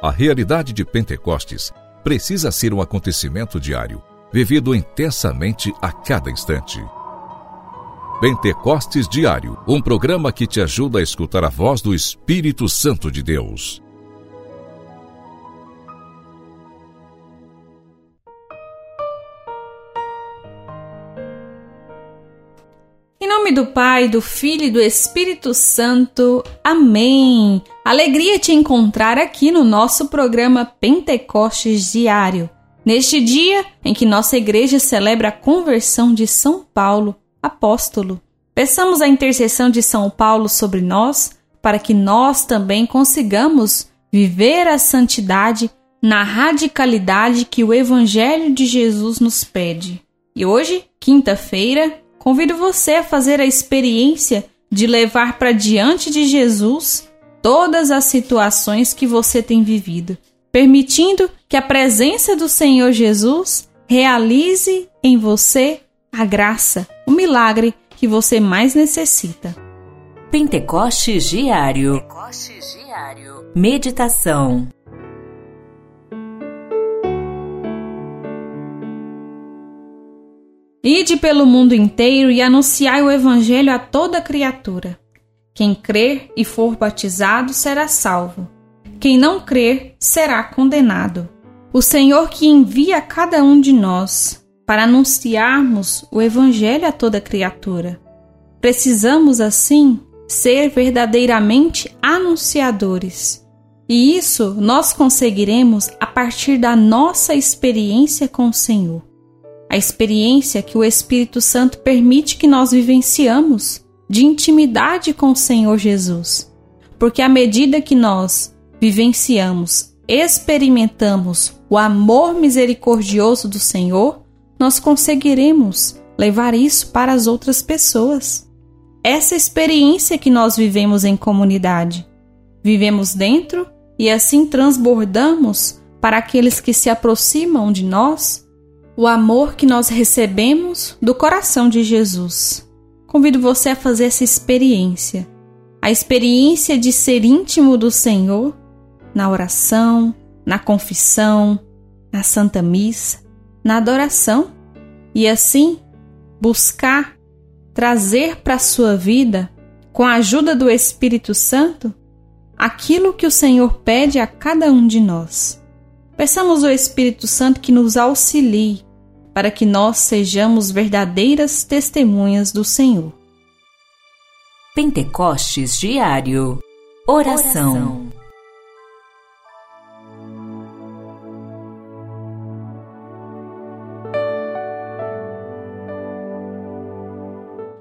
A realidade de Pentecostes precisa ser um acontecimento diário, vivido intensamente a cada instante. Pentecostes Diário, um programa que te ajuda a escutar a voz do Espírito Santo de Deus. Nome do Pai, do Filho e do Espírito Santo. Amém. Alegria te encontrar aqui no nosso programa Pentecostes Diário. Neste dia em que nossa igreja celebra a conversão de São Paulo, apóstolo. Peçamos a intercessão de São Paulo sobre nós, para que nós também consigamos viver a santidade na radicalidade que o Evangelho de Jesus nos pede. E hoje, quinta-feira, Convido você a fazer a experiência de levar para diante de Jesus todas as situações que você tem vivido, permitindo que a presença do Senhor Jesus realize em você a graça, o milagre que você mais necessita. Pentecostes Diário. Pentecostes Diário. Meditação. Ide pelo mundo inteiro e anunciai o Evangelho a toda criatura. Quem crer e for batizado será salvo. Quem não crer será condenado. O Senhor que envia cada um de nós para anunciarmos o Evangelho a toda criatura. Precisamos, assim, ser verdadeiramente anunciadores. E isso nós conseguiremos a partir da nossa experiência com o Senhor a experiência que o Espírito Santo permite que nós vivenciamos de intimidade com o Senhor Jesus. Porque à medida que nós vivenciamos, experimentamos o amor misericordioso do Senhor, nós conseguiremos levar isso para as outras pessoas. Essa experiência que nós vivemos em comunidade. Vivemos dentro e assim transbordamos para aqueles que se aproximam de nós o amor que nós recebemos do coração de Jesus. Convido você a fazer essa experiência, a experiência de ser íntimo do Senhor na oração, na confissão, na Santa Missa, na adoração e assim buscar trazer para a sua vida, com a ajuda do Espírito Santo, aquilo que o Senhor pede a cada um de nós. Peçamos ao Espírito Santo que nos auxilie para que nós sejamos verdadeiras testemunhas do Senhor. Pentecostes Diário. Oração,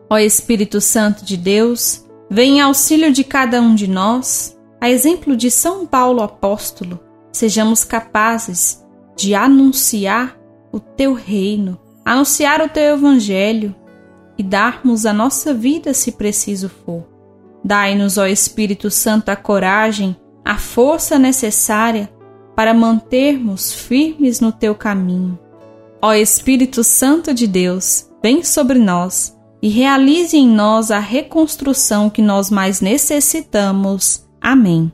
Ó Espírito Santo de Deus, vem em auxílio de cada um de nós, a exemplo de São Paulo apóstolo, sejamos capazes de anunciar o teu reino, anunciar o teu evangelho e darmos a nossa vida se preciso for. Dai-nos, ó Espírito Santo, a coragem, a força necessária para mantermos firmes no teu caminho. Ó Espírito Santo de Deus, vem sobre nós e realize em nós a reconstrução que nós mais necessitamos. Amém.